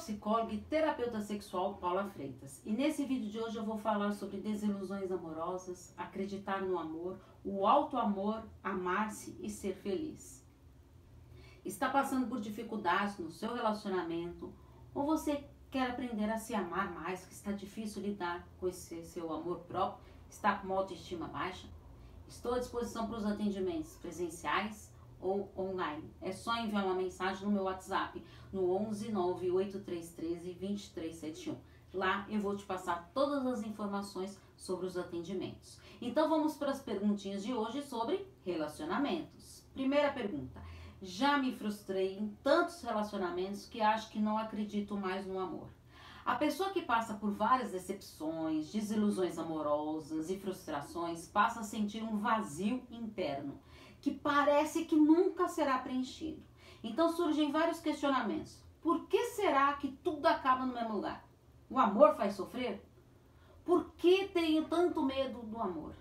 psicóloga e terapeuta sexual Paula Freitas e nesse vídeo de hoje eu vou falar sobre desilusões amorosas, acreditar no amor, o alto amor, amar-se e ser feliz. Está passando por dificuldades no seu relacionamento ou você quer aprender a se amar mais, que está difícil lidar com esse seu amor próprio, está com uma autoestima baixa? Estou à disposição para os atendimentos presenciais ou online. É só enviar uma mensagem no meu WhatsApp no 11 98313 2371. Lá eu vou te passar todas as informações sobre os atendimentos. Então vamos para as perguntinhas de hoje sobre relacionamentos. Primeira pergunta: Já me frustrei em tantos relacionamentos que acho que não acredito mais no amor. A pessoa que passa por várias decepções, desilusões amorosas e frustrações passa a sentir um vazio interno que parece que nunca será preenchido. Então surgem vários questionamentos. Por que será que tudo acaba no mesmo lugar? O amor faz sofrer? Por que tenho tanto medo do amor?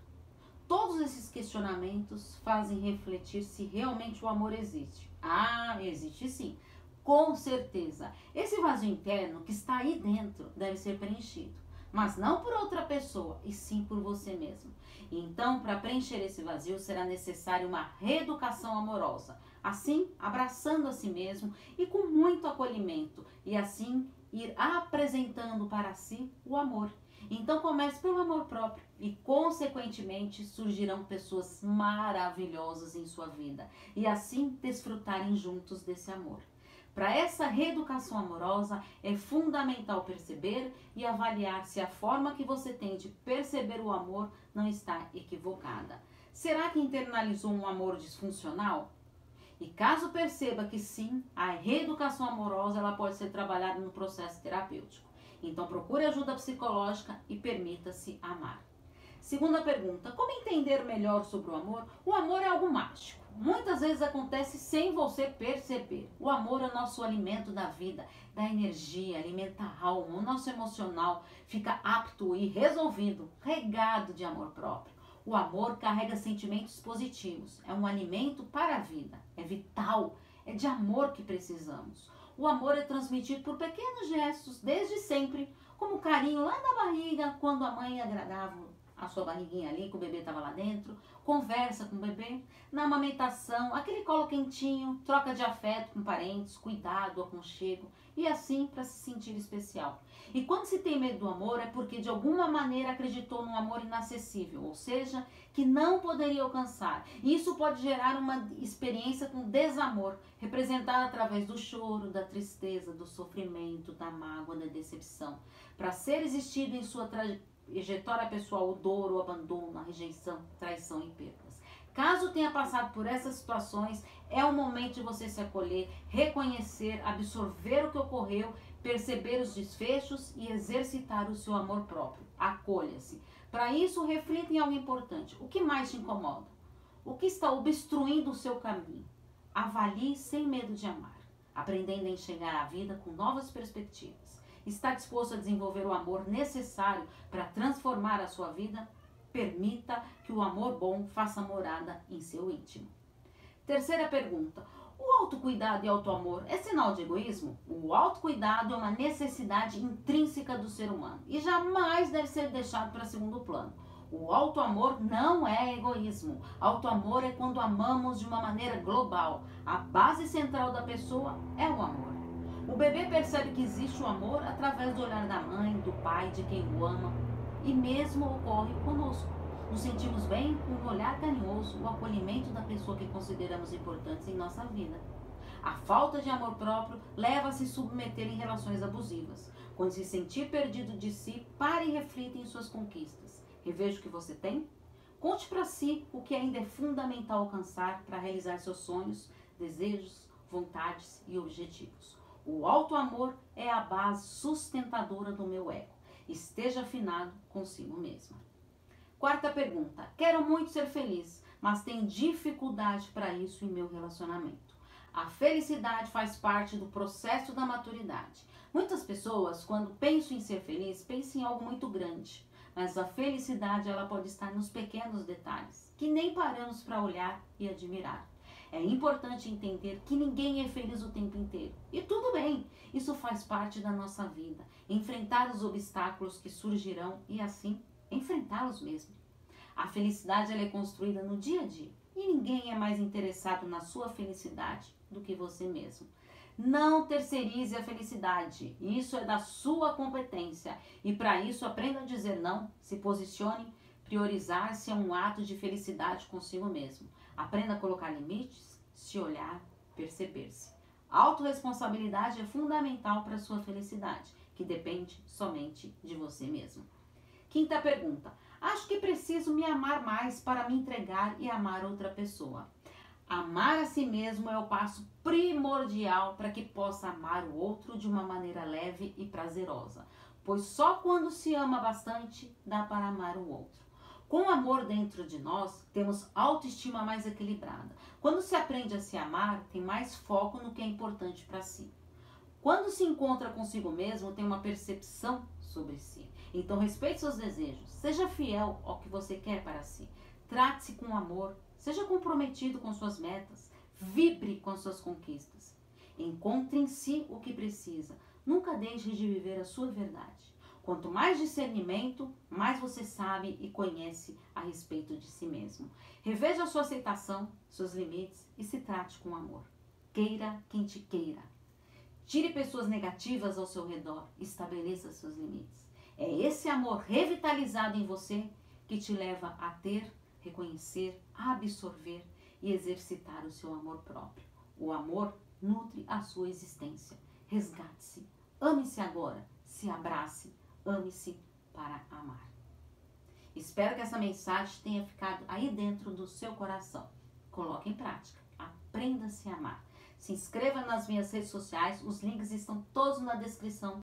Todos esses questionamentos fazem refletir se realmente o amor existe. Ah, existe sim. Com certeza. Esse vazio interno que está aí dentro deve ser preenchido mas não por outra pessoa, e sim por você mesmo. Então, para preencher esse vazio, será necessária uma reeducação amorosa. Assim, abraçando a si mesmo e com muito acolhimento, e assim ir apresentando para si o amor. Então comece pelo amor próprio e consequentemente surgirão pessoas maravilhosas em sua vida e assim desfrutarem juntos desse amor. Para essa reeducação amorosa, é fundamental perceber e avaliar se a forma que você tem de perceber o amor não está equivocada. Será que internalizou um amor disfuncional? E caso perceba que sim, a reeducação amorosa ela pode ser trabalhada no processo terapêutico. Então procure ajuda psicológica e permita-se amar. Segunda pergunta: como entender melhor sobre o amor? O amor é algo mágico. Muitas vezes acontece sem você perceber. O amor é o nosso alimento da vida, da energia, alimenta a alma, o nosso emocional fica apto e resolvido, regado de amor próprio. O amor carrega sentimentos positivos, é um alimento para a vida, é vital, é de amor que precisamos. O amor é transmitido por pequenos gestos, desde sempre, como carinho lá na barriga, quando a mãe agradava a sua barriguinha ali, que o bebê estava lá dentro, conversa com o bebê, na amamentação, aquele colo quentinho, troca de afeto com parentes, cuidado, aconchego, e assim para se sentir especial. E quando se tem medo do amor é porque de alguma maneira acreditou num amor inacessível, ou seja, que não poderia alcançar. E isso pode gerar uma experiência com desamor, representada através do choro, da tristeza, do sofrimento, da mágoa, da decepção. Para ser existido em sua trajetória trajetória pessoal, o dor, o abandono, a rejeição, traição e perdas. Caso tenha passado por essas situações, é o momento de você se acolher, reconhecer, absorver o que ocorreu, perceber os desfechos e exercitar o seu amor próprio. Acolha-se. Para isso, reflita em algo importante. O que mais te incomoda? O que está obstruindo o seu caminho? Avalie sem medo de amar, aprendendo a enxergar a vida com novas perspectivas está disposto a desenvolver o amor necessário para transformar a sua vida, permita que o amor bom faça morada em seu íntimo. Terceira pergunta: o autocuidado e autoamor é sinal de egoísmo? O autocuidado é uma necessidade intrínseca do ser humano e jamais deve ser deixado para segundo plano. O autoamor não é egoísmo. Autoamor é quando amamos de uma maneira global. A base central da pessoa é o amor. O bebê percebe que existe o amor através do olhar da mãe, do pai, de quem o ama. E mesmo ocorre conosco. Nos sentimos bem com um olhar carinhoso, o acolhimento da pessoa que consideramos importantes em nossa vida. A falta de amor próprio leva a se submeter em relações abusivas. Quando se sentir perdido de si, pare e reflita em suas conquistas. Reveja o que você tem. Conte para si o que ainda é fundamental alcançar para realizar seus sonhos, desejos, vontades e objetivos. O alto amor é a base sustentadora do meu ego. Esteja afinado consigo mesma. Quarta pergunta. Quero muito ser feliz, mas tenho dificuldade para isso em meu relacionamento. A felicidade faz parte do processo da maturidade. Muitas pessoas, quando pensam em ser feliz, pensam em algo muito grande. Mas a felicidade ela pode estar nos pequenos detalhes, que nem paramos para olhar e admirar. É importante entender que ninguém é feliz o tempo inteiro. E tudo bem, isso faz parte da nossa vida. Enfrentar os obstáculos que surgirão e assim enfrentá-los mesmo. A felicidade é construída no dia a dia e ninguém é mais interessado na sua felicidade do que você mesmo. Não terceirize a felicidade. Isso é da sua competência. E para isso, aprenda a dizer não, se posicione. Priorizar-se é um ato de felicidade consigo mesmo. Aprenda a colocar limites, se olhar, perceber-se. Autoresponsabilidade é fundamental para a sua felicidade, que depende somente de você mesmo. Quinta pergunta. Acho que preciso me amar mais para me entregar e amar outra pessoa. Amar a si mesmo é o passo primordial para que possa amar o outro de uma maneira leve e prazerosa, pois só quando se ama bastante dá para amar o outro. Com amor dentro de nós, temos autoestima mais equilibrada. Quando se aprende a se amar, tem mais foco no que é importante para si. Quando se encontra consigo mesmo, tem uma percepção sobre si. Então, respeite seus desejos, seja fiel ao que você quer para si. Trate-se com amor, Seja comprometido com suas metas. Vibre com suas conquistas. Encontre em si o que precisa. Nunca deixe de viver a sua verdade. Quanto mais discernimento, mais você sabe e conhece a respeito de si mesmo. Reveja a sua aceitação, seus limites e se trate com amor. Queira quem te queira. Tire pessoas negativas ao seu redor, estabeleça seus limites. É esse amor revitalizado em você que te leva a ter reconhecer, absorver e exercitar o seu amor próprio. O amor nutre a sua existência. Resgate-se, ame-se agora, se abrace, ame-se para amar. Espero que essa mensagem tenha ficado aí dentro do seu coração. Coloque em prática. Aprenda a se amar. Se inscreva nas minhas redes sociais, os links estão todos na descrição